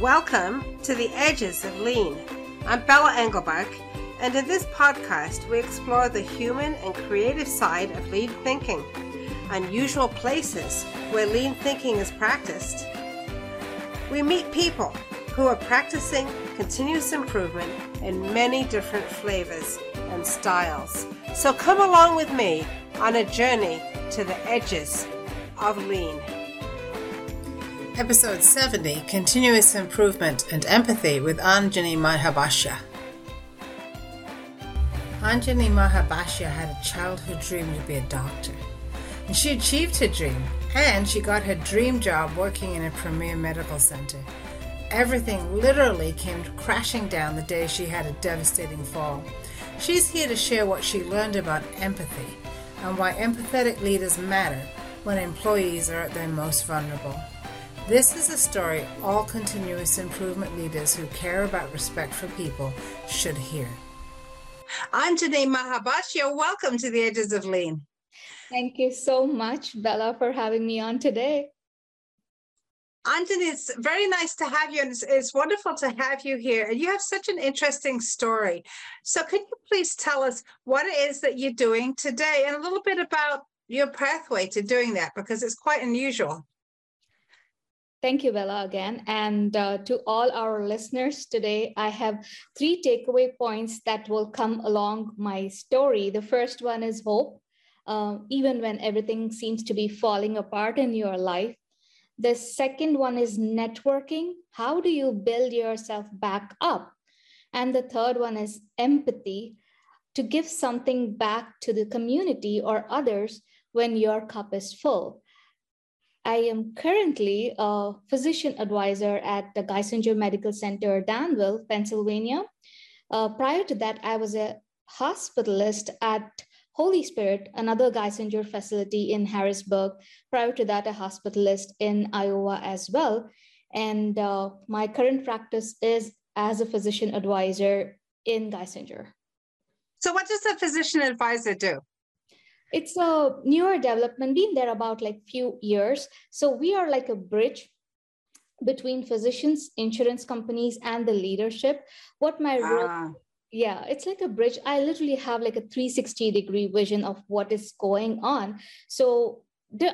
Welcome to the Edges of Lean. I'm Bella Englebach, and in this podcast, we explore the human and creative side of lean thinking, unusual places where lean thinking is practiced. We meet people who are practicing continuous improvement in many different flavors and styles. So come along with me on a journey to the edges of lean. Episode 70 Continuous Improvement and Empathy with Anjani Mahabashya. Anjani Mahabashya had a childhood dream to be a doctor. And she achieved her dream, and she got her dream job working in a premier medical center. Everything literally came crashing down the day she had a devastating fall. She's here to share what she learned about empathy and why empathetic leaders matter when employees are at their most vulnerable. This is a story all continuous improvement leaders who care about respect for people should hear. Anjani Mahabashya, welcome to the Edges of Lean. Thank you so much, Bella, for having me on today. Anjani, it's very nice to have you, and it's, it's, wonderful to have you here. And you have such an interesting story. So, can you please tell us what it is that you're doing today and a little bit about your pathway to doing that? Because it's quite unusual. Thank you, Bella, again. And uh, to all our listeners today, I have three takeaway points that will come along my story. The first one is hope, uh, even when everything seems to be falling apart in your life. The second one is networking. How do you build yourself back up? And the third one is empathy to give something back to the community or others when your cup is full. I am currently a physician advisor at the Geisinger Medical Center, Danville, Pennsylvania. Uh, prior to that, I was a hospitalist at Holy Spirit, another Geisinger facility in Harrisburg. Prior to that, a hospitalist in Iowa as well. And uh, my current practice is as a physician advisor in Geisinger. So, what does a physician advisor do? It's a newer development been there about like few years so we are like a bridge between physicians insurance companies and the leadership what my ah. role yeah it's like a bridge i literally have like a 360 degree vision of what is going on so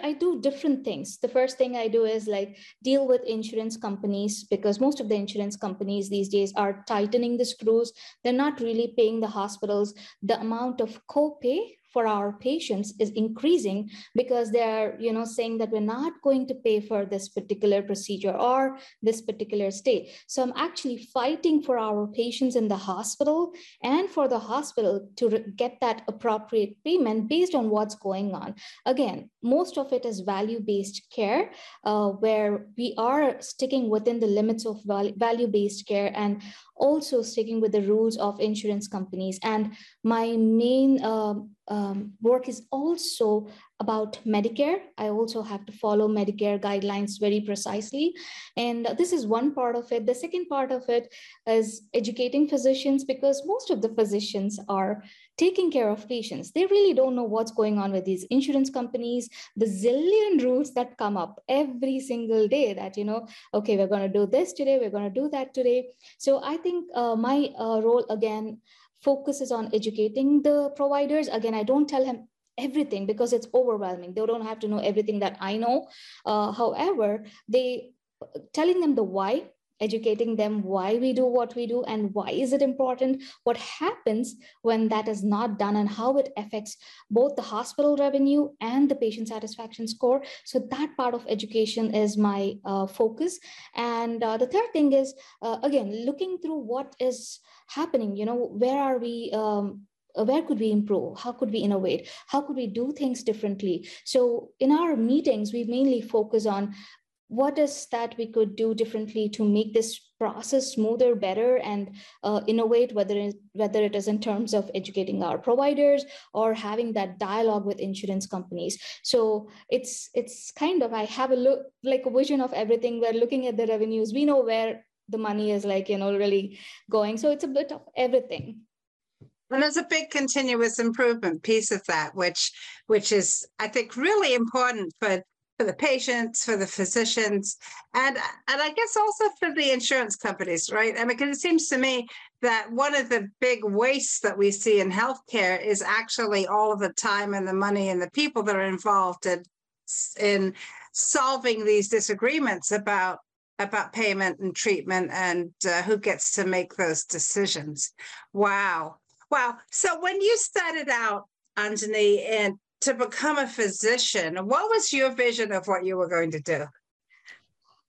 I do different things. The first thing I do is like deal with insurance companies because most of the insurance companies these days are tightening the screws. They're not really paying the hospitals the amount of copay for our patients is increasing because they're you know saying that we're not going to pay for this particular procedure or this particular state so i'm actually fighting for our patients in the hospital and for the hospital to get that appropriate payment based on what's going on again most of it is value based care uh, where we are sticking within the limits of value based care and also sticking with the rules of insurance companies. And my main uh, um, work is also about Medicare. I also have to follow Medicare guidelines very precisely. And this is one part of it. The second part of it is educating physicians because most of the physicians are taking care of patients. They really don't know what's going on with these insurance companies, the zillion rules that come up every single day that, you know, okay, we're going to do this today, we're going to do that today. So I think uh, my uh, role again focuses on educating the providers. Again, I don't tell him everything because it's overwhelming. They don't have to know everything that I know. Uh, however, they telling them the why educating them why we do what we do and why is it important what happens when that is not done and how it affects both the hospital revenue and the patient satisfaction score. So that part of education is my uh, focus. And uh, the third thing is uh, again looking through what is happening you know where are we um, where could we improve? How could we innovate? How could we do things differently? So in our meetings we mainly focus on what is that we could do differently to make this process smoother better and uh, innovate whether it, whether it is in terms of educating our providers or having that dialogue with insurance companies? So it's it's kind of i have a look like a vision of everything. We're looking at the revenues. We know where the money is like you know really going. So it's a bit of everything. And there's a big continuous improvement piece of that which which is i think really important for for the patients, for the physicians, and and I guess also for the insurance companies, right? I mean, because it seems to me that one of the big wastes that we see in healthcare is actually all of the time and the money and the people that are involved in in solving these disagreements about about payment and treatment and uh, who gets to make those decisions. Wow. Wow. So when you started out, Anjani, and to become a physician, what was your vision of what you were going to do?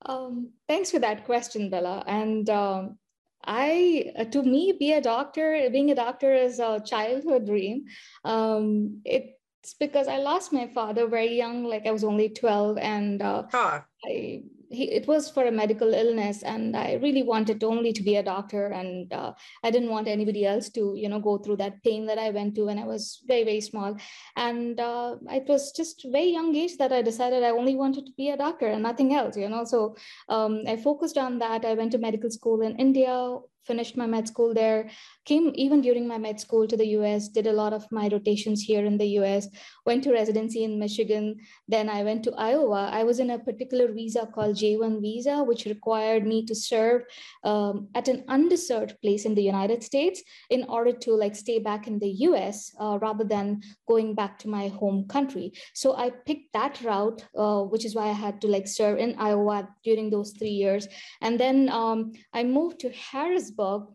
Um, thanks for that question, Bella. And um, I, uh, to me, be a doctor, being a doctor is a childhood dream. Um, it's because I lost my father very young, like I was only 12, and uh, huh. I he, it was for a medical illness and i really wanted only to be a doctor and uh, i didn't want anybody else to you know go through that pain that i went to when i was very very small. And uh, it was just very young age that i decided i only wanted to be a doctor and nothing else you know. So um, i focused on that. I went to medical school in india finished my med school there, came even during my med school to the US, did a lot of my rotations here in the US, went to residency in Michigan. Then I went to Iowa. I was in a particular visa called J1 visa, which required me to serve um, at an underserved place in the United States in order to like stay back in the US uh, rather than going back to my home country. So I picked that route, uh, which is why I had to like serve in Iowa during those three years. And then um, I moved to Harrisburg Pittsburgh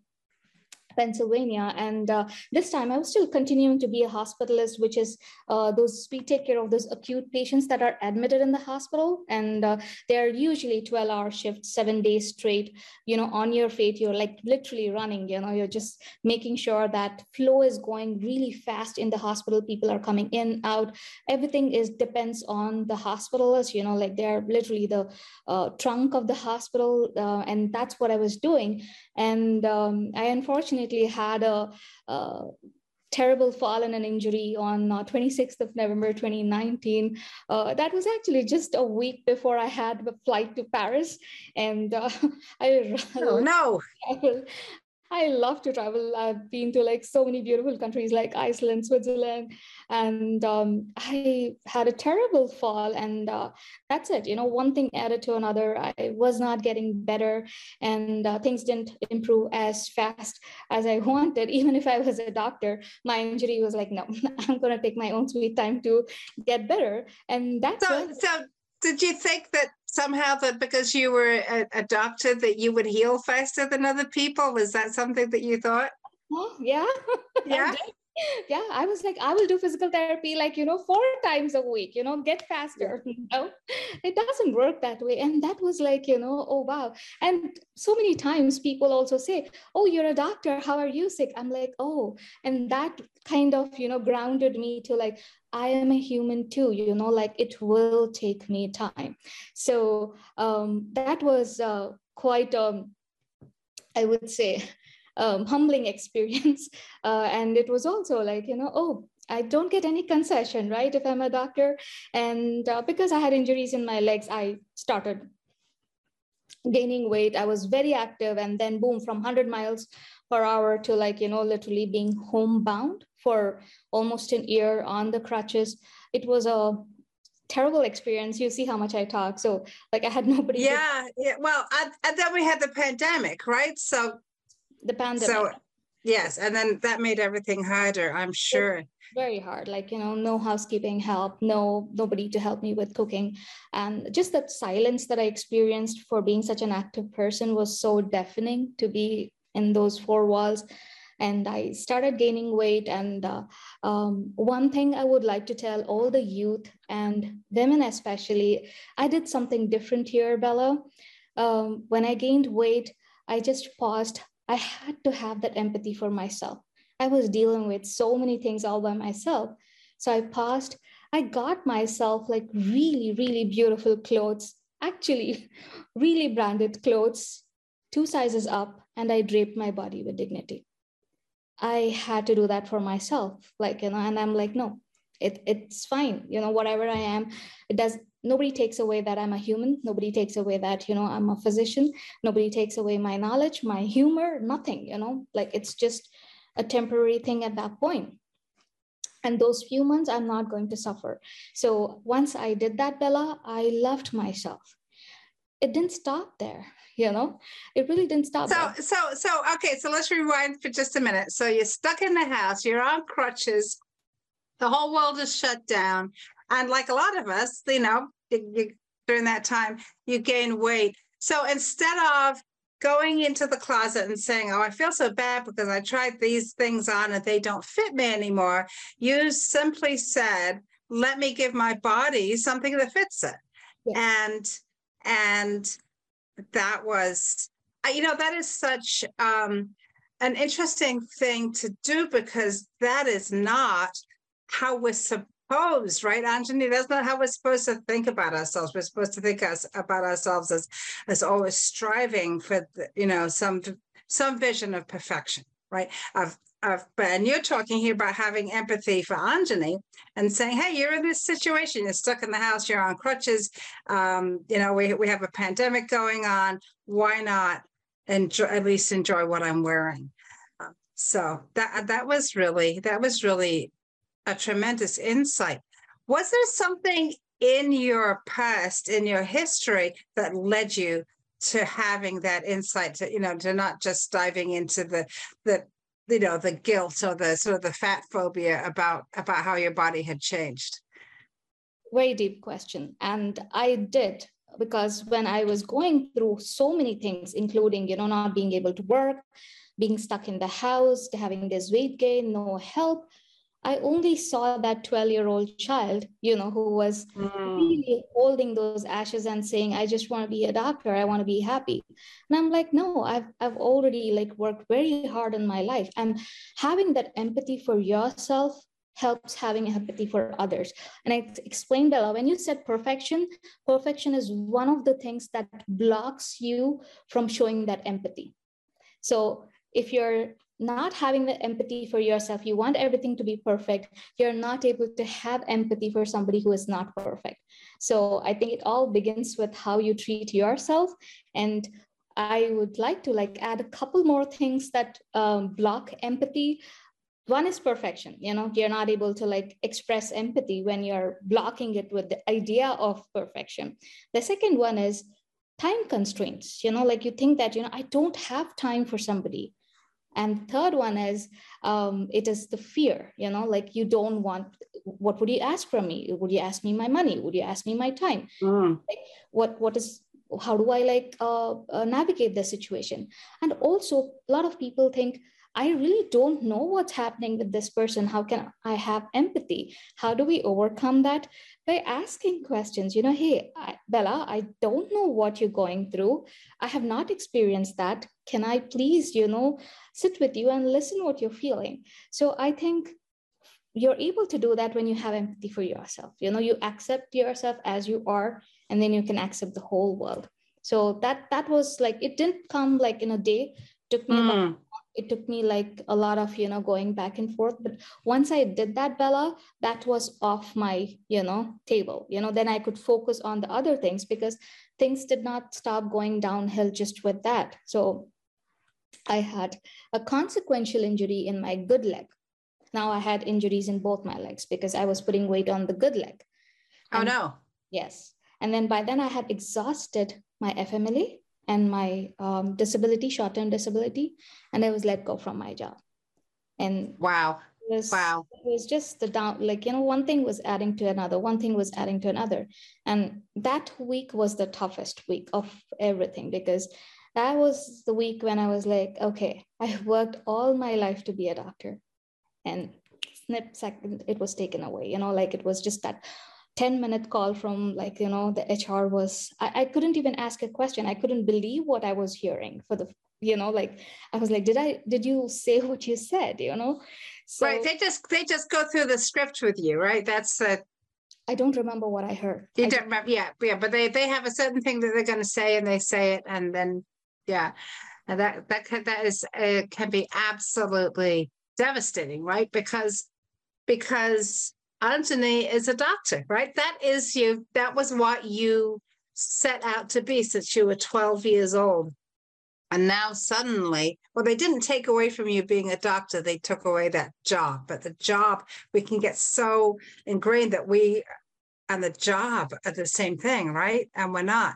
Pennsylvania. And uh, this time I was still continuing to be a hospitalist, which is uh, those, we take care of those acute patients that are admitted in the hospital. And uh, they're usually 12 hour shifts, seven days straight, you know, on your feet, you're like literally running, you know, you're just making sure that flow is going really fast in the hospital. People are coming in, out. Everything is depends on the hospitalist, you know, like they're literally the uh, trunk of the hospital. Uh, and that's what I was doing. And um, I unfortunately unfortunately had a, a terrible fall and an injury on uh, 26th of November 2019. Uh, that was actually just a week before I had the flight to Paris, and uh, I oh no. I love to travel. I've been to like so many beautiful countries like Iceland, Switzerland, and um, I had a terrible fall. And uh, that's it. You know, one thing added to another. I was not getting better, and uh, things didn't improve as fast as I wanted. Even if I was a doctor, my injury was like, no, I'm going to take my own sweet time to get better. And that's so. So, did you think that somehow that because you were a, a, doctor that you would heal faster than other people? Was that something that you thought? Oh, yeah. Yeah yeah i was like i will do physical therapy like you know four times a week you know get faster you know? It doesn't work that way. And that was like you know oh wow. And so many times people also say oh you're a doctor how are you sick? I'm like oh and that kind of you know grounded me to like i am a human too you know like it will take me time. So um that was uh, quite um i would say um, humbling experience. Uh, and it was also like, you know, oh, I don't get any concession, right? If I'm a doctor. And uh, because I had injuries in my legs, I started gaining weight. I was very active. And then, boom, from 100 miles per hour to like, you know, literally being homebound for almost an year on the crutches. It was a terrible experience. You see how much I talk. So, like, I had nobody. Yeah. To- yeah. Well, and then we had the pandemic, right? So, the pandemic. So yes, and then that made everything harder, I'm sure. very hard. Like, you know, no housekeeping help, no nobody to help me with cooking. And just that silence that I experienced for being such an active person was so deafening to be in those four walls and I started gaining weight. And uh, um, one thing I would like to tell all the youth and women, especially, I did something different here, Bella. Um, when I gained weight, I just paused I had to have that empathy for myself. I was dealing with so many things all by myself. So I paused, I got myself like really, really beautiful clothes, actually, really branded clothes, two sizes up, and I draped my body with dignity. I had to do that for myself. Like, you know, and I'm like, no, it, it's fine. You know, whatever I am, it does nobody takes away that i'm a human nobody takes away that you know i'm a physician nobody takes away my knowledge my humor nothing you know like it's just a temporary thing at that point and those few months i'm not going to suffer so once i did that bella i loved myself it didn't stop there you know it really didn't stop so there. so so okay so let's rewind for just a minute so you're stuck in the house you're on crutches the whole world is shut down and like a lot of us you know you, you, during that time you gain weight so instead of going into the closet and saying, Oh, I feel so bad because I tried these things on and they don't fit me anymore. You simply said, Let me give my body something that fits it. And and that was you know that is such um an interesting thing to do because that is not how we're supposed, right, Anjani? That's not how we're supposed to think about ourselves. We're supposed to think us about ourselves as as always striving for, the, you know, some some vision of perfection, right? Of of, and you're talking here about having empathy for Anjani and saying, "Hey, you're in this situation. You're stuck in the house. You're on crutches. Um, you know, we we have a pandemic going on. Why not enjoy at least enjoy what I'm wearing?" Um, so that that was really that was really a tremendous insight. Was there something in your past, in your history, that led you to having that insight to, you know, to not just diving into the the you know the guilt or the sort of the fat phobia about about how your body had changed? Very deep question. And I did because when I was going through so many things, including, you know, not being able to work, being stuck in the house, having this weight gain, no help, I only saw that 12 year old child, you know, who was mm. really holding those ashes and saying, I just want to be a doctor. I want to be happy. And I'm like, no, I've, I've already like worked very hard in my life. And having that empathy for yourself helps having empathy for others. And I explained, Bella, when you said perfection, perfection is one of the things that blocks you from showing that empathy. So if you're not having the empathy for yourself, you want everything to be perfect, you're not able to have empathy for somebody who is not perfect. So I think it all begins with how you treat yourself. And I would like to like add a couple more things that um, block empathy. One is perfection. You know, you're not able to like express empathy when you're blocking it with the idea of perfection. The second one is time constraints. You know, like you think that, you know, I don't have time for somebody and third one is um, it is the fear you know like you don't want what would you ask from me? Would you ask me my money? Would you ask me my time? Mm. like, what what is how do i like uh, uh, navigate the situation? And also a lot of people think I really don't know what's happening with this person. How can I have empathy? How do we overcome that? By asking questions, you know, hey, I, Bella, I don't know what you're going through. I have not experienced that. Can I please, you know, sit with you and listen what you're feeling? So I think you're able to do that when you have empathy for yourself. You know, you accept yourself as you are, and then you can accept the whole world. So that that was like it didn't come like in a day. Took me mm. about it took me like a lot of you know going back and forth but once i did that bella that was off my you know table you know then i could focus on the other things because things did not stop going downhill just with that. So i had a consequential injury in my good leg. Now i had injuries in both my legs because i was putting weight on the good leg. Oh no. Yes. And then by then i had exhausted my fmla and my um, disability, short term disability, and I was let go from my job. And wow. It was, wow. It was just the down, like, you know, one thing was adding to another, one thing was adding to another. And that week was the toughest week of everything because that was the week when I was like, okay, I worked all my life to be a doctor. And snip second, it was taken away, you know, like it was just that 10 minute call from like you know the hr was I, I couldn't even ask a question i couldn't believe what i was hearing for the you know like i was like did i did you say what you said you know so, right they just they just go through the script with you right that's uh I don't remember what I heard. You I don't remember, yeah, yeah. But they they have a certain thing that they're going to say, and they say it, and then yeah, and that that can, that is uh, can be absolutely devastating, right? Because because Anjani is a doctor, right? That is you. That was what you set out to be since you were 12 years old. And now suddenly, well, they didn't take away from you being a doctor, they took away that job. But the job, we can get so ingrained that we and the job are the same thing, right? And we're not.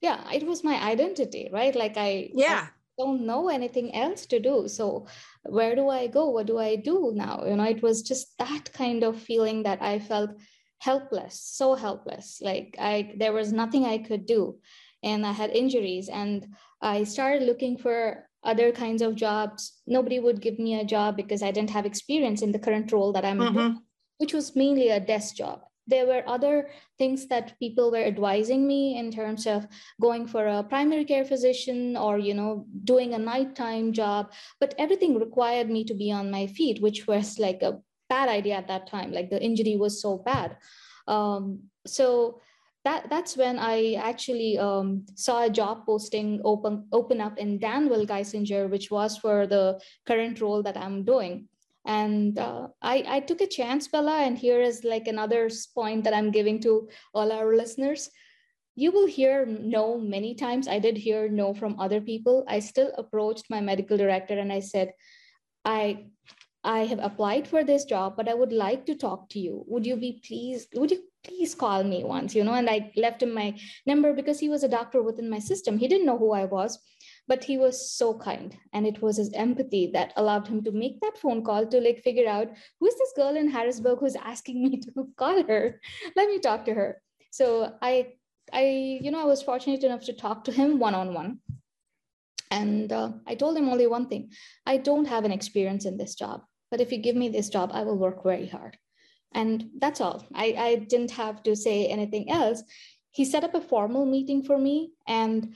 Yeah, it was my identity, right? Like I, yeah. I don't know anything else to do. So where do I go? What do I do now? You know, it was just that kind of feeling that I felt helpless, so helpless. Like I there was nothing I could do. And I had injuries and I started looking for other kinds of jobs. Nobody would give me a job because I didn't have experience in the current role that I'm mm-hmm. doing, which was mainly a desk job there were other things that people were advising me in terms of going for a primary care physician or you know doing a nighttime job but everything required me to be on my feet which was like a bad idea at that time. Like the injury was so bad. Um, so that that's when I actually um, saw a job posting open open up in Danville, Geisinger, which was for the current role that I'm doing and uh, I, I took a chance bella and here is like another point that i'm giving to all our listeners. You will hear no many times. I did hear no from other people. I still approached my medical director and i said i i have applied for this job but i would like to talk to you. Would you be pleased would you please call me once? You know and i left him my number because he was a doctor within my system. He didn't know who i was but he was so kind and it was his empathy that allowed him to make that phone call to like figure out who is this girl in harrisburg who's asking me to call her. Let me talk to her. So i i you know i was fortunate enough to talk to him one on one and uh, i told him only one thing. I don't have an experience in this job but if you give me this job i will work very hard. And that's all. I, I didn't have to say anything else. He set up a formal meeting for me and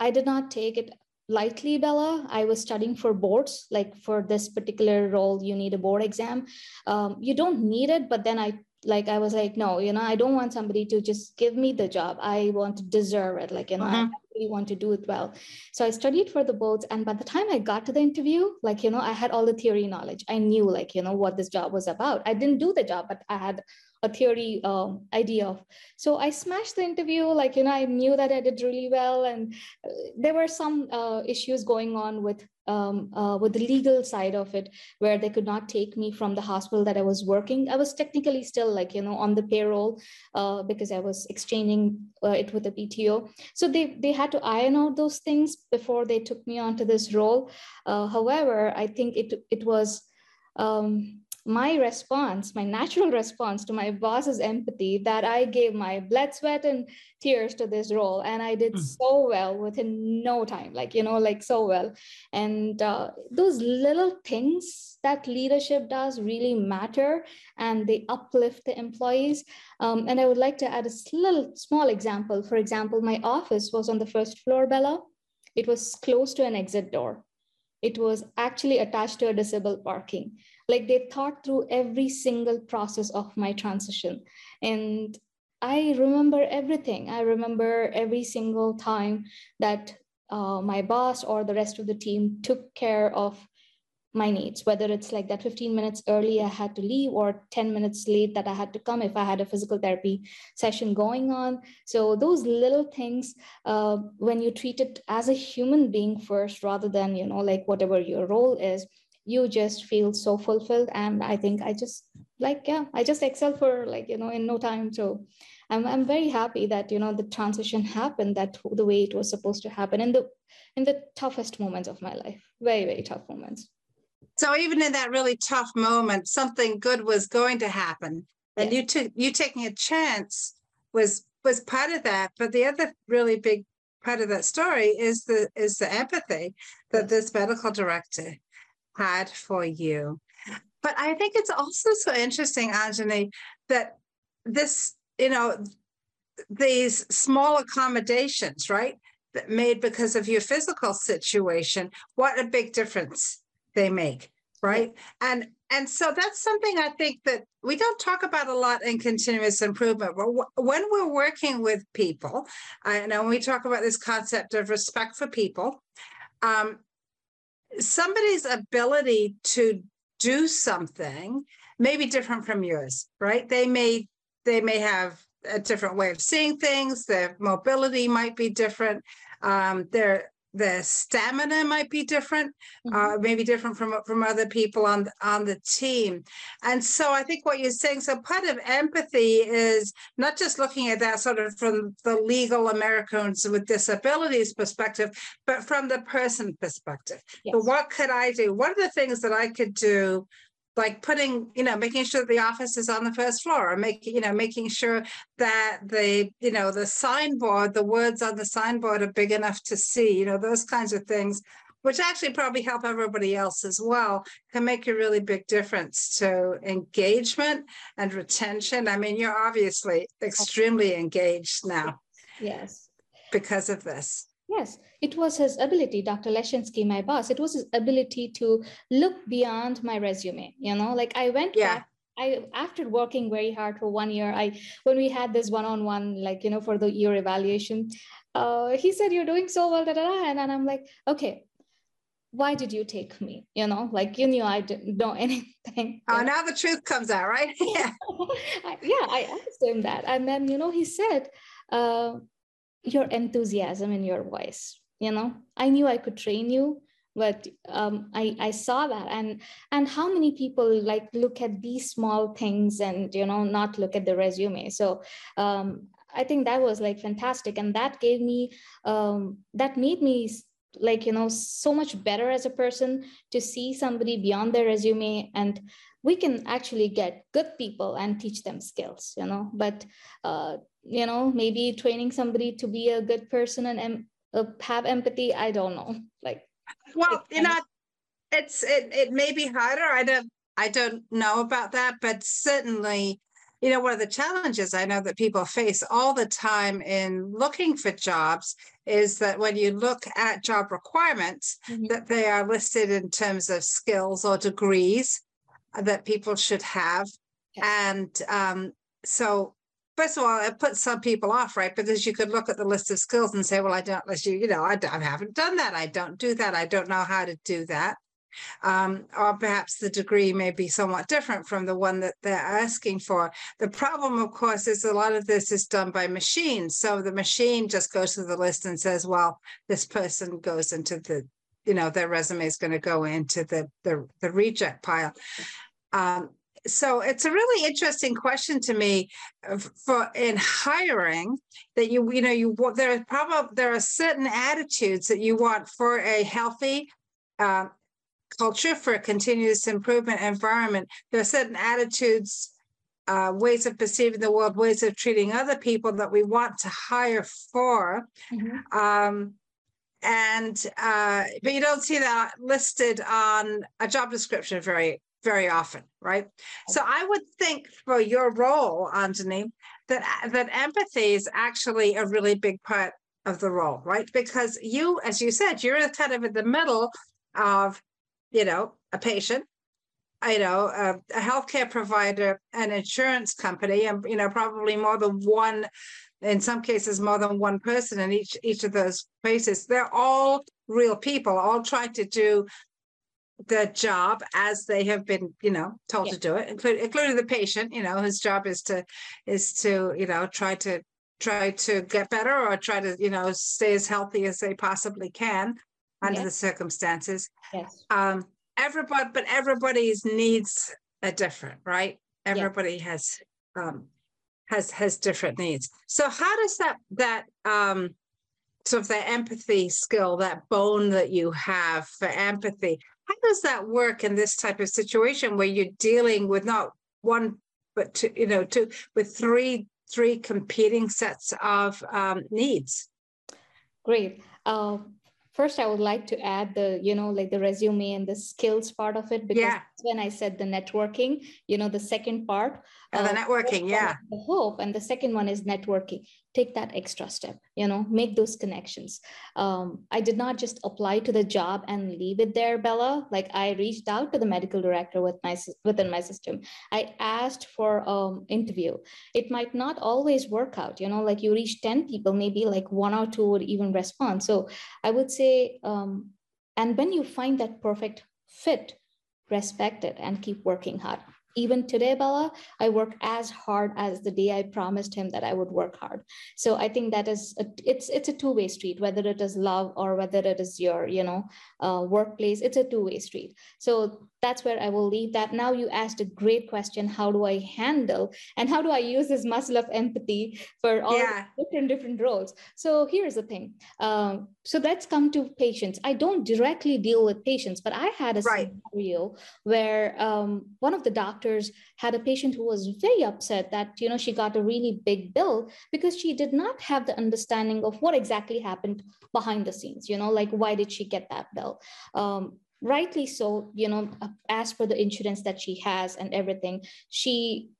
I did not take it lightly, Bella. I was studying for boards, like for this particular role, you need a board exam. Um, you don't need it, but then I like I was like, no, you know, I don't want somebody to just give me the job. I want to deserve it. Like, you know. I really want to do it well. So I studied for the boards. And by the time I got to the interview, like, you know, I had all the theory knowledge. I knew like, you know, what this job was about. I didn't do the job, but I had a theory um, idea of. So I smashed the interview, like, you know, I knew that I did really well. And uh, there were some uh, issues going on with um, uh, with the legal side of it, where they could not take me from the hospital that I was working. I was technically still like, you know, on the payroll uh, because I was exchanging uh, it with the PTO. So they, they had to iron out those things before they took me onto this role. Uh, however, I think it, it was, um, my response, my natural response to my boss's empathy, that I gave my blood, sweat, and tears to this role. And I did mm. so well within no time, like, you know, like so well. And uh, those little things that leadership does really matter and they uplift the employees. Um, and I would like to add a little small example. For example, my office was on the first floor, Bella. It was close to an exit door. It was actually attached to a disabled parking like they thought through every single process of my transition. And i remember everything. I remember every single time that uh, my boss or the rest of the team took care of my needs whether it's like that 15 minutes early i had to leave or 10 minutes late that i had to come if i had a physical therapy session going on. So those little things uh, when you treat it as a human being first rather than you know like whatever your role is you just feel so fulfilled. And i think i just like yeah i just excel for like you know in no time. So i'm, I'm very happy that you know the transition happened that the way it was supposed to happen in the in the toughest moments of my life. Very very tough moments. So even in that really tough moment something good was going to happen. And yeah. you took you taking a chance was was part of that. But the other really big part of that story is the is the empathy that this medical director had for you. But I think it's also so interesting, Anjani, that this, you know, these small accommodations, right, that made because of your physical situation, what a big difference they make, right? And and so that's something I think that we don't talk about a lot in continuous improvement. When we're working with people, and when we talk about this concept of respect for people, um, somebody's ability to do something may be different from yours, right? They may they may have a different way of seeing things. Their mobility might be different. Um, their the stamina might be different, mm-hmm. uh, maybe different from from other people on on the team. And so I think what you're saying. So part of empathy is not just looking at that sort of from the legal Americans with disabilities perspective, but from the person perspective. Yes. But what could I do? What are the things that I could do like putting you know making sure the office is on the first floor or making you know making sure that the you know the signboard the words on the signboard are big enough to see you know those kinds of things which actually probably help everybody else as well can make a really big difference to engagement and retention. I mean you're obviously extremely engaged now yes. because of this. Yes, it was his ability, Dr. Leshinsky, my boss. It was his ability to look beyond my resume. You know, like I went yeah. back. I after working very hard for one year, I when we had this one-on-one, like you know, for the year evaluation, uh, he said, "You're doing so well," da, da, da. And, and I'm like, "Okay, why did you take me? You know, like you knew I didn't know anything." Oh, now the truth comes out, right? yeah, I, yeah. I asked him that, and then you know, he said. Uh, your enthusiasm in your voice you know? I knew i could train you but um, I, I saw that. And and how many people like look at these small things and you know not look at the resume? So um, i think that was like fantastic. And that gave me um, that made me like you know so much better as a person to see somebody beyond their resume. And we can actually get good people and teach them skills you know? But uh, you know maybe training somebody to be a good person and have empathy i don't know like well you know it's it, it may be harder i don't i don't know about that but certainly you know one of the challenges i know that people face all the time in looking for jobs is that when you look at job requirements mm-hmm. that they are listed in terms of skills or degrees that people should have yes. and um, so first of all, it puts some people off, right? Because you could look at the list of skills and say, well, I don't, let you, you know, I, I haven't done that. I don't do that. I don't know how to do that. Um, or perhaps the degree may be somewhat different from the one that they're asking for. The problem, of course, is a lot of this is done by machines. So the machine just goes to the list and says, well, this person goes into the, you know, their resume is going to go into the, the, the reject pile. Um, so it's a really interesting question to me uh, for in hiring that you you know you what there are probably there are certain attitudes that you want for a healthy uh, culture for a continuous improvement environment there are certain attitudes uh, ways of perceiving the world ways of treating other people that we want to hire for mm-hmm. um, and uh, but you don't see that listed on a job description very very often, right? Oh. So I would think for your role, Anjani, that that empathy is actually a really big part of the role, right? Because you, as you said, you're kind of in the middle of, you know, a patient, you know, a, a healthcare provider, an insurance company, and you know, probably more than one, in some cases, more than one person in each each of those places. They're all real people, all trying to do the job as they have been you know told yeah. to do it including including the patient you know his job is to is to you know try to try to get better or try to you know stay as healthy as they possibly can under the circumstances. Yes. Um everybody but everybody's needs are different right? Everybody yeah. has um has has different needs. So how does that that um sort of that empathy skill that bone that you have for empathy how does that work in this type of situation where you're dealing with not one but two, you know, two with three three competing sets of um, needs? Great. Uh, first i would like to add the you know like the resume and the skills part of it because yeah. when i said the networking you know the second part uh, the networking yeah the hope and the second one is networking take that extra step you know make those connections. Um, i did not just apply to the job and leave it there bella. Like i reached out to the medical director with my within my system. I asked for um interview. It might not always work out you know like you reach 10 people maybe like one or two would even respond. So i would say um, and when you find that perfect fit respect it and keep working hard even today, Bella, I work as hard as the day I promised him that I would work hard. So I think that is a, it's it's a two way street, whether it is love or whether it is your you know uh, workplace. It's a two way street. So that's where I will leave that. Now you asked a great question: How do I handle and how do I use this muscle of empathy for all yeah. different different roles? So here's the thing. Um, so let's come to patients. I don't directly deal with patients, but I had a right. scenario where um, one of the doctors had a patient who was very upset that you know she got a really big bill because she did not have the understanding of what exactly happened behind the scenes. You know, like why did she get that bill? Um, rightly so. You know, as for the insurance that she has and everything, she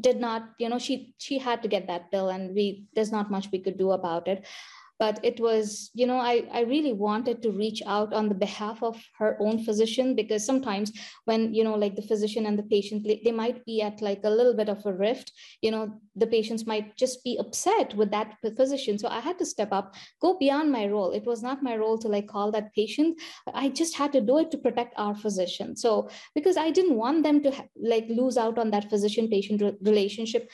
did not you know she she had to get that bill and we there's not much we could do about it but it was you know I, I really wanted to reach out on the behalf of her own physician because sometimes when you know like the physician and the patient they might be at like a little bit of a rift you know the patients might just be upset with that physician. So i had to step up go beyond my role. It was not my role to like call that patient. I just had to do it to protect our physician. So because i didn't want them to like lose out on that physician patient relationship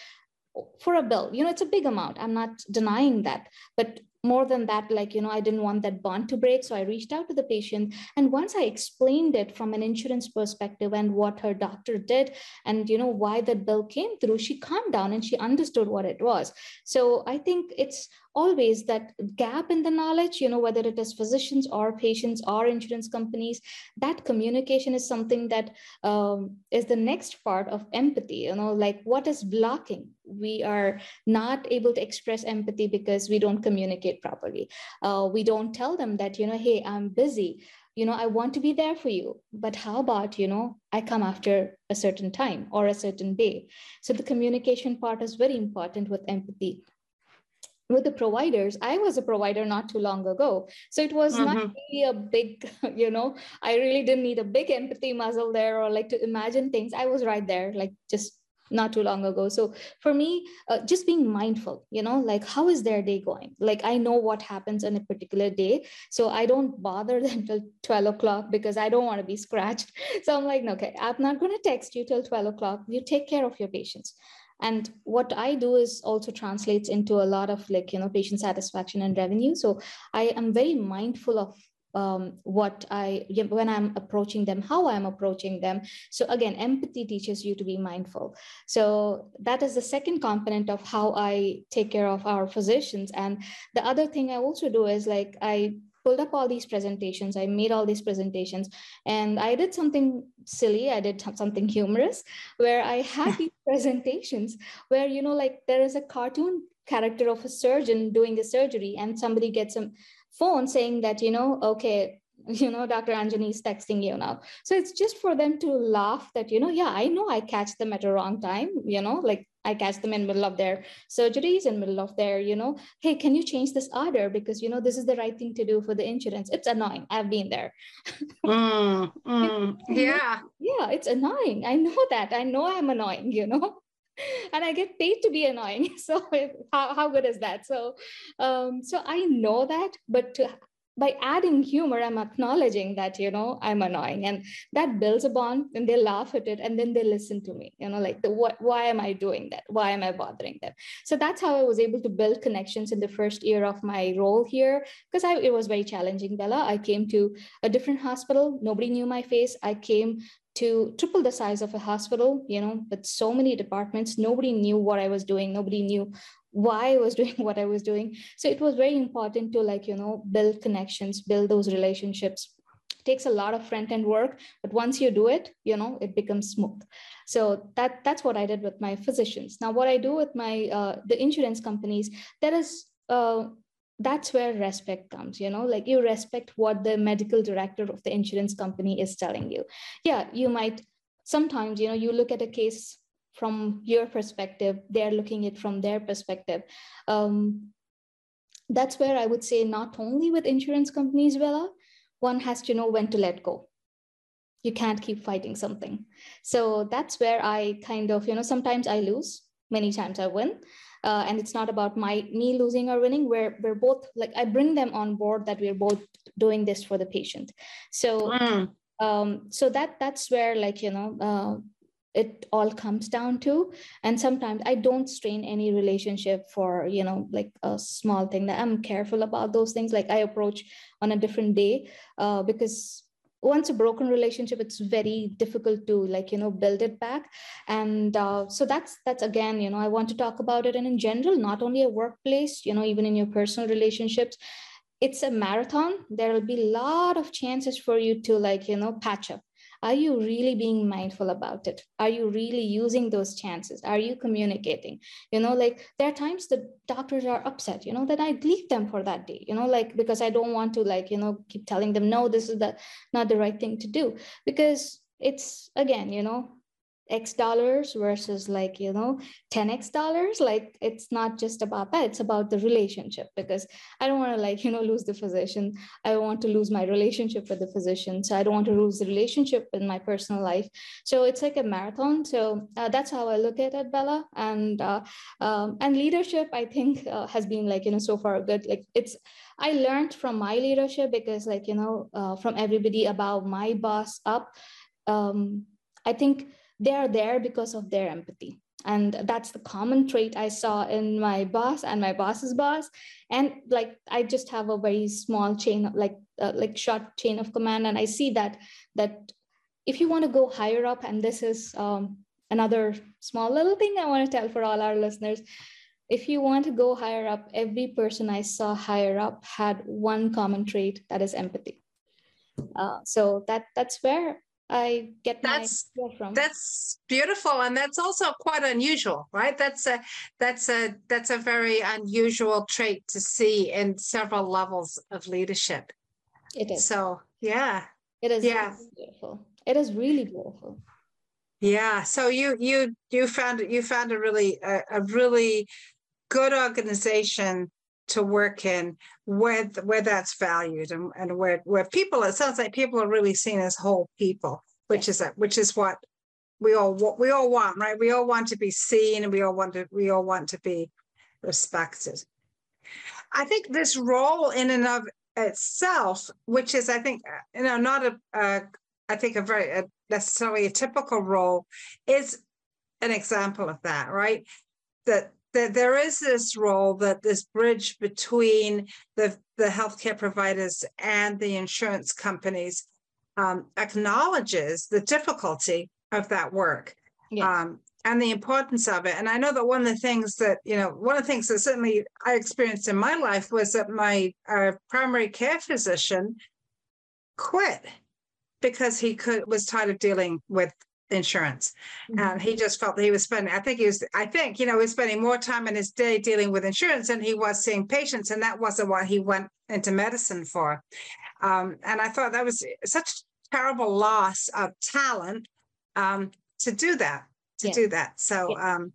for a bill. You know it's a big amount. I'm not denying that. But more than that like you know i didn't want that bond to break so i reached out to the patient. And once i explained it from an insurance perspective and what her doctor did and you know why that bill came through she calmed down and she understood what it was. So i think it's always that gap in the knowledge you know whether it is physicians or patients or insurance companies that communication is something that um, is the next part of empathy you know like what is blocking? We are not able to express empathy because we don't communicate properly. Uh, we don't tell them that you know hey i'm busy. You know i want to be there for you but how about you know i come after a certain time or a certain day? So the communication part is very important with empathy with the providers i was a provider not too long ago. So it was mm-hmm. not really a big you know i really didn't need a big empathy muscle there or like to imagine things. I was right there like just not too long ago. So for me uh, just being mindful you know like how is their day going? Like i know what happens on a particular day. So i don't bother them till 12 o'clock because i don't want to be scratched. So i'm like okay i'm not going to text you till 12 o'clock. You take care of your patients and what i do is also translates into a lot of like you know patient satisfaction and revenue so i am very mindful of um, what I when I'm approaching them, how I'm approaching them. So again, empathy teaches you to be mindful. So that is the second component of how I take care of our physicians. And the other thing I also do is like I pulled up all these presentations. I made all these presentations and I did something silly. I did something humorous where I had these presentations where, you know, like there is a cartoon character of a surgeon doing the surgery and somebody gets a phone saying that, you know, okay, you know, Dr. Anjani is texting you now. So it's just for them to laugh that, you know, yeah, I know I catch them at a wrong time, you know, like I catch them in middle of their surgeries, in middle of their, you know, hey, can you change this order? Because, you know, this is the right thing to do for the insurance. It's annoying. I've been there. mm, mm, yeah. Yeah, it's annoying. I know that. I know I'm annoying, you know and I get paid to be annoying. So how, how good is that? So um, so I know that, but to by adding humor i'm acknowledging that you know i'm annoying. And that builds a bond and they laugh at it and then they listen to me you know like the what why am i doing that? Why am i bothering them? So that's how i was able to build connections in the first year of my role here because it was very challenging bella. I came to a different hospital. Nobody knew my face. I came to triple the size of a hospital you know with so many departments. Nobody knew what i was doing. Nobody knew why I was doing what I was doing. So it was very important to like, you know, build connections, build those relationships. It takes a lot of front end work, but once you do it, you know, it becomes smooth. So that that's what I did with my physicians. Now, what I do with my uh, the insurance companies, that is uh, that's where respect comes you know like you respect what the medical director of the insurance company is telling you yeah you might sometimes you know you look at a case from your perspective they're looking at from their perspective. Um, that's where i would say not only with insurance companies Bella, one has to know when to let go. You can't keep fighting something. So that's where i kind of you know sometimes i lose many times i win. Uh, and it's not about my me losing or winning. We're, we're both like i bring them on board that we're both doing this for the patient. So mm. um, so that that's where like you know uh, it all comes down to. And sometimes i don't strain any relationship for you know like a small thing that i'm careful about those things. Like i approach on a different day uh, because once a broken relationship it's very difficult to like you know build it back. And uh, so that's that's again you know i want to talk about it. And in general not only a workplace you know even in your personal relationships it's a marathon. There will be a lot of chances for you to like you know patch up are you really being mindful about it? Are you really using those chances? Are you communicating? You know like there are times the doctors are upset you know that i leave them for that day you know like because i don't want to like you know keep telling them no this is the not the right thing to do. Because it's again you know x dollars versus like you know 10x dollars like it's not just about that it's about the relationship because i don't want to like you know lose the physician i want to lose my relationship with the physician so i don't want to lose the relationship in my personal life. So it's like a marathon so uh, that's how i look at it bella and uh, um, and leadership i think uh, has been like you know so far good. Like it's i learned from my leadership because like you know uh, from everybody about my boss up. Um, i think they are there because of their empathy. And that's the common trait i saw in my boss and my boss's boss. And like i just have a very small chain like uh, like short chain of command. And i see that that if you want to go higher up and this is um, another small little thing i want to tell for all our listeners if you want to go higher up every person i saw higher up had one common trait that is empathy. Uh, so that that's where I get that's, from. That's beautiful, and that's also quite unusual, right? That's a that's a that's a very unusual trait to see in several levels of leadership. It is. So yeah, it is. Yeah, really beautiful. It is really beautiful. Yeah. So you you you found you found a really a, a really good organization to work in where where that's valued and, and where where people it sounds like people are really seen as whole people which is a, which is what we all what we all want right? We all want to be seen and we all want to we all want to be respected. I think this role in and of itself which is i think you know not a, a I think a very a necessarily a typical role is an example of that right? That that there is this role that this bridge between the, the healthcare providers and the insurance companies um, acknowledges the difficulty of that work yes. um, and the importance of it. And I know that one of the things that, you know, one of the things that certainly I experienced in my life was that my uh, primary care physician quit because he could was tired of dealing with insurance. Mm-hmm. And he just felt that he was spending, I think he was, I think, you know, he was spending more time in his day dealing with insurance than he was seeing patients. And that wasn't what he went into medicine for. Um, and I thought that was such a terrible loss of talent um, to do that, to do that. So, um,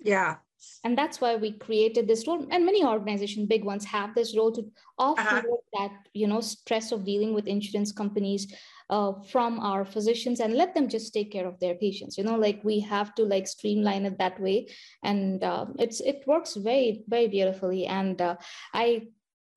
yeah. And that's why we created this role. And many organizations, big ones, have this role to offload uh-huh. that, you know, stress of dealing with insurance companies uh, from our physicians and let them just take care of their patients. You know like we have to like streamline it that way. And uh, it's it works very very beautifully. And uh, i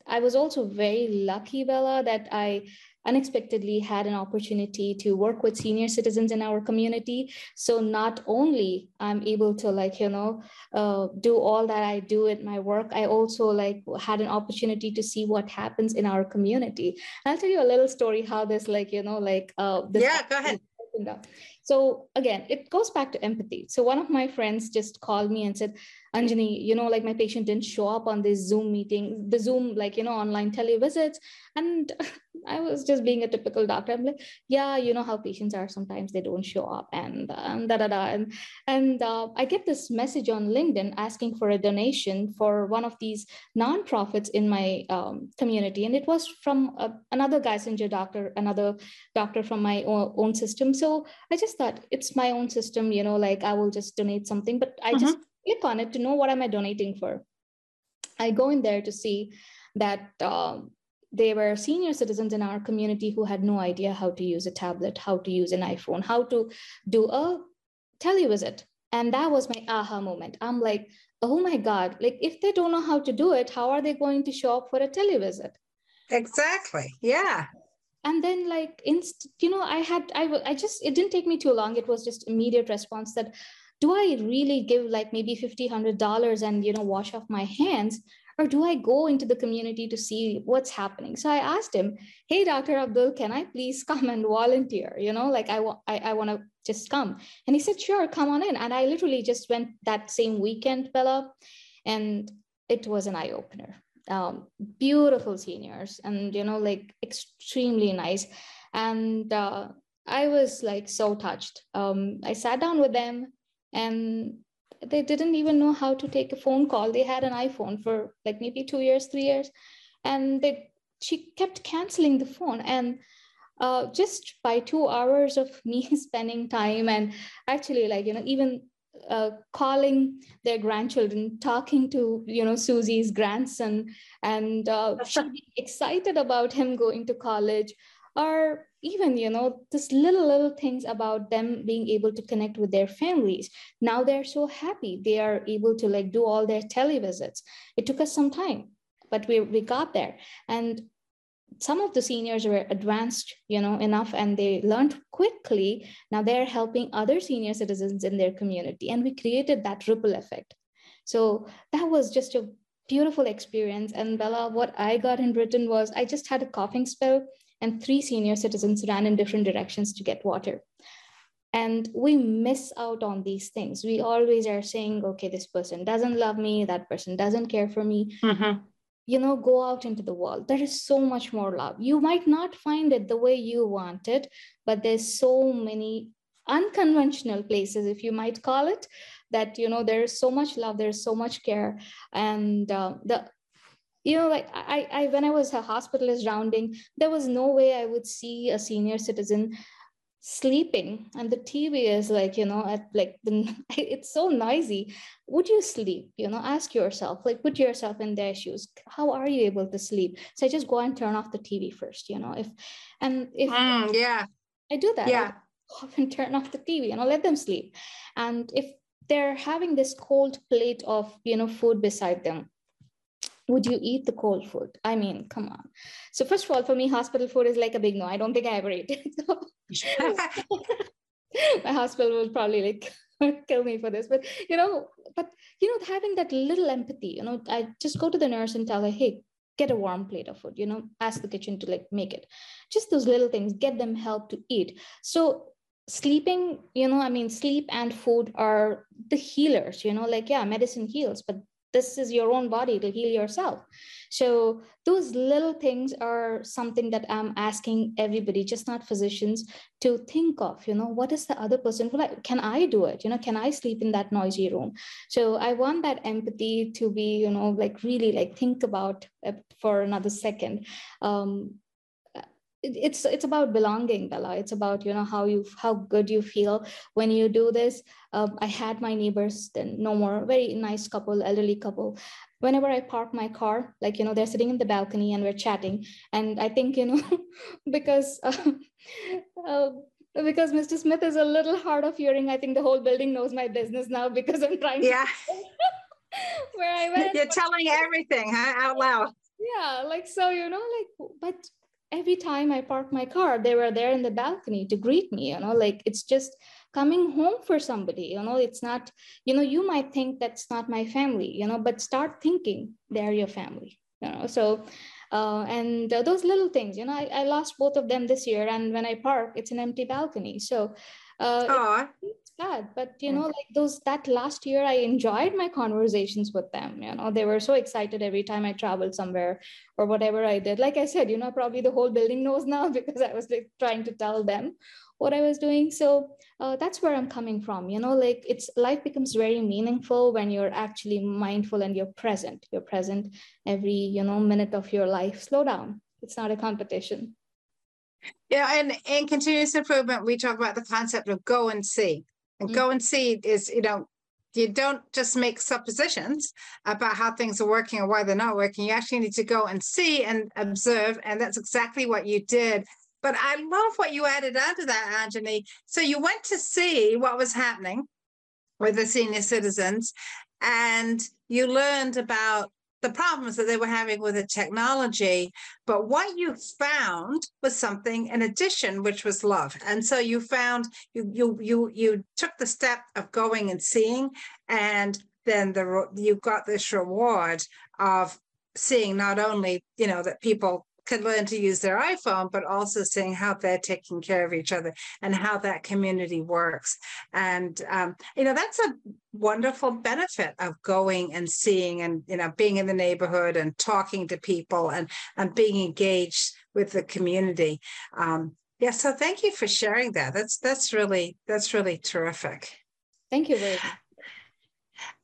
i was also very lucky bella that i unexpectedly had an opportunity to work with senior citizens in our community. So not only i'm able to like you know uh, do all that i do in my work i also like had an opportunity to see what happens in our community. I'll tell you a little story how this like you know like uh yeah go ahead. So again, it goes back to empathy. So one of my friends just called me and said, Anjani, you know, like my patient didn't show up on this Zoom meeting, the Zoom, like, you know, online televisits. And I was just being a typical doctor. I'm like, yeah, you know how patients are. Sometimes they don't show up and, and da da da. And, and uh, I get this message on LinkedIn asking for a donation for one of these nonprofits in my um, community. And it was from uh, another Geisinger doctor, another doctor from my own, own system. So I just thought it's my own system, you know, like I will just donate something, but I just mm-hmm click on it to know what am I donating for. I go in there to see that um, there were senior citizens in our community who had no idea how to use a tablet, how to use an iPhone, how to do a televisit. And that was my aha moment. I'm like, oh my God, like if they don't know how to do it, how are they going to show up for a televisit? Exactly. Yeah. and then like inst you know i had i i just it didn't take me too long it was just immediate response that do i really give like maybe 50 100 dollars and you know wash off my hands? Or do i go into the community to see what's happening? So i asked him hey dr abdul can i please come and volunteer? You know like i want i, I want to just come. And he said sure come on in. And i literally just went that same weekend bella and it was an eye-opener. Um, beautiful seniors and you know like extremely nice. And uh, i was like so touched. Um, i sat down with them and they didn't even know how to take a phone call. They had an iphone for like maybe two years three years. And they she kept canceling the phone. And uh, just by two hours of me spending time and actually like you know even uh, calling their grandchildren, talking to you know Susie's grandson, and uh, excited about him going to college, or even you know just little little things about them being able to connect with their families. Now they're so happy. They are able to like do all their televisits. It took us some time, but we we got there, and some of the seniors were advanced you know enough and they learned quickly. Now they're helping other senior citizens in their community and we created that ripple effect. So that was just a beautiful experience. And bella what i got in britain was i just had a coughing spell and three senior citizens ran in different directions to get water. And we miss out on these things. We always are saying okay this person doesn't love me that person doesn't care for me. Mm-hmm. You know go out into the world. There is so much more love. You might not find it the way you want it but there's so many unconventional places if you might call it that you know there's so much love there's so much care. And uh, the you know like I, I when i was a hospitalist rounding there was no way i would see a senior citizen sleeping. And the tv is like you know at like the it's so noisy. Would you sleep? You know ask yourself like put yourself in their shoes. How are you able to sleep? So i just go and turn off the tv first you know if and if mm, yeah. I do that yeah. I often turn off the tv you know let them sleep. And if they're having this cold plate of you know food beside them would you eat the cold food? I mean, come on. So first of all, for me, hospital food is like a big no. I don't think I ever ate it. my hospital will probably like kill me for this. But you know, but you know, having that little empathy, you know, I just go to the nurse and tell her, hey, get a warm plate of food, you know, ask the kitchen to like make it. Just those little things, get them help to eat. So sleeping you know i mean sleep and food are the healers you know like yeah medicine heals but this is your own body to heal yourself. So those little things are something that i'm asking everybody just not physicians to think of you know what is the other person like can i do it? You know can i sleep in that noisy room? So i want that empathy to be you know like really like think about for another second. Um, it's it's about belonging bella. It's about you know how you how good you feel when you do this. Um, i had my neighbors then no more. Very nice couple elderly couple. Whenever i park my car like you know they're sitting in the balcony and we're chatting. And i think you know because uh, uh, because mr smith is a little hard of hearing i think the whole building knows my business now because i'm trying yeah. where i went. you're telling everything huh out loud. Yeah like so you know like but every time I park my car, they were there in the balcony to greet me, you know, like it's just coming home for somebody, you know, it's not, you know, you might think that's not my family, you know, but start thinking they're your family, you know, so, uh, and uh, those little things, you know, I, I, lost both of them this year. And when I park, it's an empty balcony. So, uh, bad but you know like those that last year i enjoyed my conversations with them you know they were so excited every time i traveled somewhere or whatever i did. Like i said you know probably the whole building knows now because i was like trying to tell them what i was doing. So uh, that's where i'm coming from you know like it's life becomes very meaningful when you're actually mindful and you're present. You're present every you know minute of your life. Slow down. It's not a competition. Yeah and in continuous improvement we talk about the concept of go and see and mm-hmm. go and see is, you know, you don't just make suppositions about how things are working or why they're not working. You actually need to go and see and observe. And that's exactly what you did. But I love what you added onto that, Anjani. So you went to see what was happening with the senior citizens and you learned about the problems that they were having with the technology. But what you found was something in addition, which was love. And so you found you you you you took the step of going and seeing, and then the you got this reward of seeing not only you know that people could learn to use their iPhone, but also seeing how they're taking care of each other and how that community works. And um, you know, that's a wonderful benefit of going and seeing and you know being in the neighborhood and talking to people and and being engaged with the community. Um, yeah, so thank you for sharing that. That's that's really that's really terrific. Thank you very much.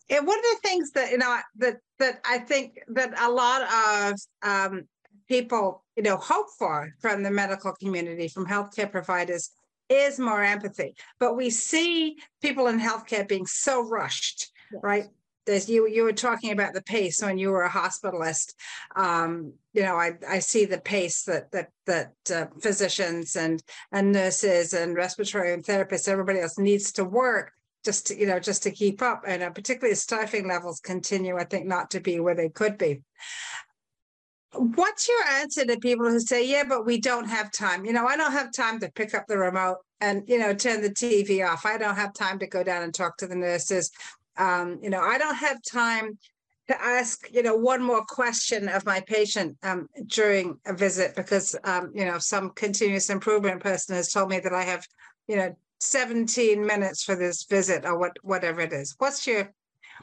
And one of the things that you know that that I think that a lot of um, people, you know, hope for from the medical community, from healthcare providers, is more empathy. But we see people in healthcare being so rushed, yes. right? There's you you were talking about the pace when you were a hospitalist. Um, you know, I, I see the pace that that that uh, physicians and and nurses and respiratory and therapists, everybody else needs to work just to, you know just to keep up and uh, particularly as staffing levels continue i think not to be where they could be What's your answer to people who say, yeah, but we don't have time? You know, I don't have time to pick up the remote and, you know, turn the TV off. I don't have time to go down and talk to the nurses. Um, you know, I don't have time to ask, you know, one more question of my patient um, during a visit because, um, you know, some continuous improvement person has told me that I have, you know, 17 minutes for this visit or what, whatever it is. What's your,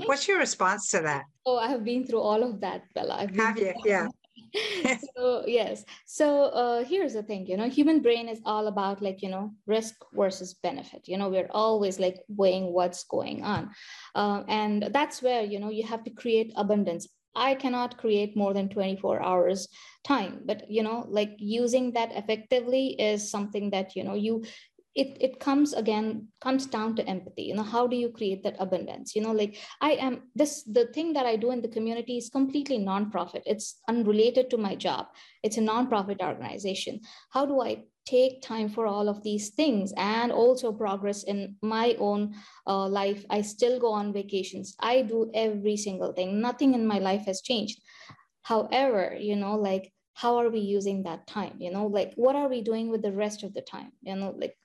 what's your response to that? Oh, I have been through all of that, Bella. I've have you? Yeah. so yes. So uh, here's the thing you know human brain is all about like you know risk versus benefit. You know we're always like weighing what's going on. Um, and that's where you know you have to create abundance. I cannot create more than 24 hours time but you know like using that effectively is something that you know you it it comes again comes down to empathy. You know how do you create that abundance? You know like i am this the thing that i do in the community is completely non-profit. It's unrelated to my job. It's a non-profit organization. How do i take time for all of these things and also progress in my own uh, life? I still go on vacations. I do every single thing. Nothing in my life has changed. However you know like how are we using that time? You know like what are we doing with the rest of the time? You know like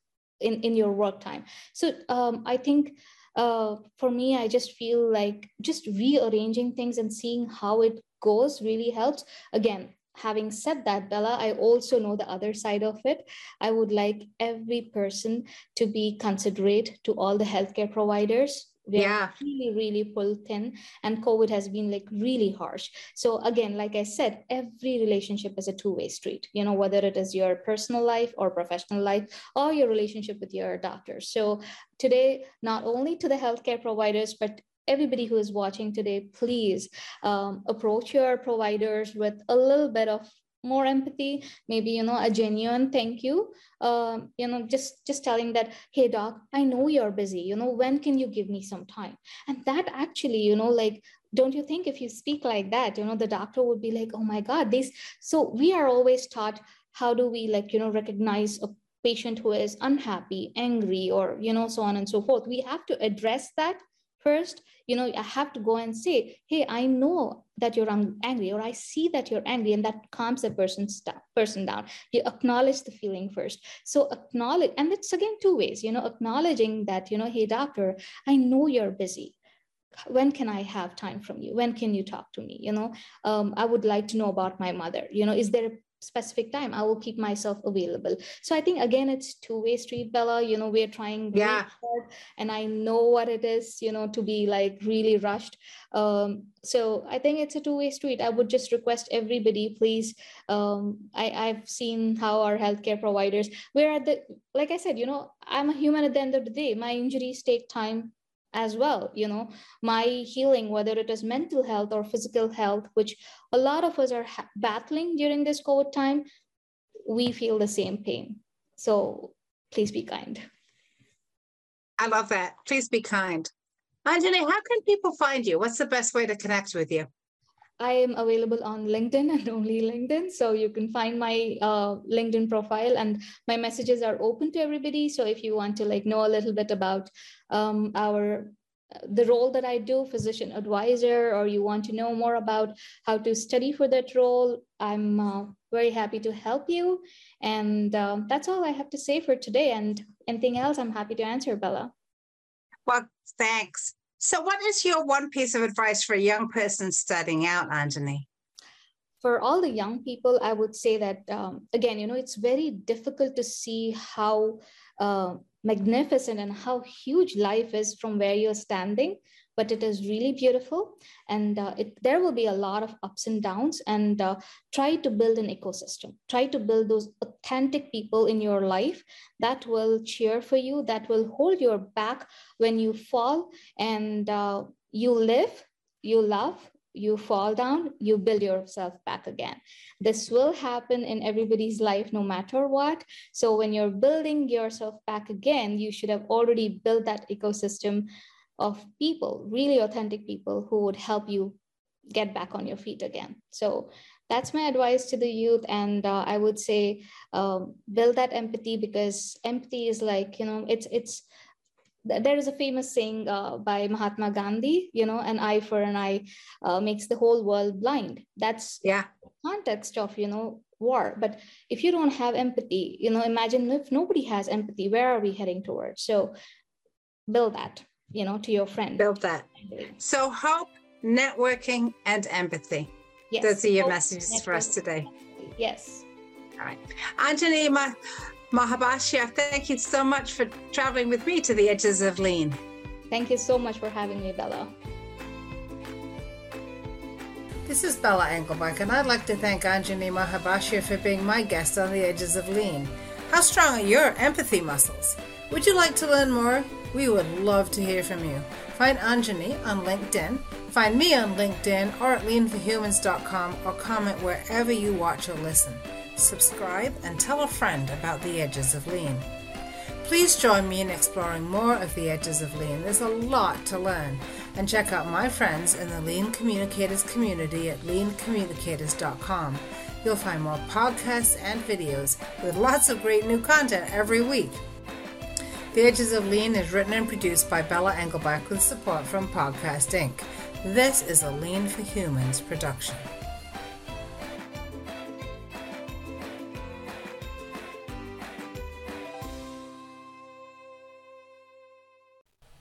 in, in your work time. So um, I think uh, for me, I just feel like just rearranging things and seeing how it goes really helps. Again, having said that, Bella, I also know the other side of it. I would like every person to be considerate to all the healthcare providers we yeah. really really pulled thin and covid has been like really harsh so again like i said every relationship is a two-way street you know whether it is your personal life or professional life or your relationship with your doctor so today not only to the healthcare providers but everybody who is watching today please um, approach your providers with a little bit of more empathy maybe you know a genuine thank you. Um, you know just just telling that hey doc i know you're busy. You know when can you give me some time? And that actually you know like don't you think if you speak like that you know the doctor would be like oh my god this so we are always taught how do we like you know recognize a patient who is unhappy angry or you know so on and so forth. We have to address that first you know i have to go and say hey i know that you're angry or i see that you're angry and that calms a person's person down. You acknowledge the feeling first. So acknowledge and it's again two ways you know acknowledging that you know hey doctor i know you're busy. When can i have time from you? When can you talk to me? You know um, i would like to know about my mother. You know is there a specific time i will keep myself available. So i think again it's two-way street bella. You know we're trying yeah. hard, and i know what it is you know to be like really rushed. Um, so i think it's a two-way street. I would just request everybody please um, I, i've seen how our healthcare providers we're at the like i said you know i'm a human at the end of the day. My injuries take time as well you know. My healing whether it is mental health or physical health which a lot of us are ha- battling during this covid time we feel the same pain. So please be kind. I love that. Please be kind. Anjani how can people find you? What's the best way to connect with you I am available on LinkedIn and only LinkedIn. So you can find my uh, LinkedIn profile and my messages are open to everybody. So if you want to like know a little bit about um, our the role that I do, physician advisor, or you want to know more about how to study for that role, I'm uh, very happy to help you. And um, that's all I have to say for today. And anything else, I'm happy to answer, Bella. Well, thanks. So, what is your one piece of advice for a young person starting out, Anjani? For all the young people, I would say that, um, again, you know, it's very difficult to see how uh, magnificent and how huge life is from where you're standing but it is really beautiful and uh, it, there will be a lot of ups and downs and uh, try to build an ecosystem try to build those authentic people in your life that will cheer for you that will hold your back when you fall and uh, you live you love you fall down, you build yourself back again. This will happen in everybody's life no matter what. So when you're building yourself back again, you should have already built that ecosystem of people, really authentic people who would help you get back on your feet again. So that's my advice to the youth. And uh, I would say um, build that empathy because empathy is like, you know, it's, it's, there is a famous saying uh, by Mahatma Gandhi, you know, an eye for an eye uh, makes the whole world blind. That's yeah context of you know war. But if you don't have empathy, you know, imagine if nobody has empathy, where are we heading towards? So build that, you know, to your friend. Build that. So hope, networking, and empathy. Yes. Those are your hope, messages for us today. Yes. All right. Anjanima, Mahabashya, thank you so much for traveling with me to the edges of lean. Thank you so much for having me, Bella. This is Bella Englebach, and I'd like to thank Anjani Mahabashya for being my guest on the edges of lean. How strong are your empathy muscles? Would you like to learn more? We would love to hear from you. Find Anjani on LinkedIn, find me on LinkedIn or at leanforhumans.com or comment wherever you watch or listen subscribe, and tell a friend about the edges of lean. Please join me in exploring more of the edges of lean. There's a lot to learn. And check out my friends in the Lean Communicators community at leancommunicators.com. You'll find more podcasts and videos with lots of great new content every week. The Edges of Lean is written and produced by Bella Englebach with support from Podcast Inc. This is a Lean for Humans production.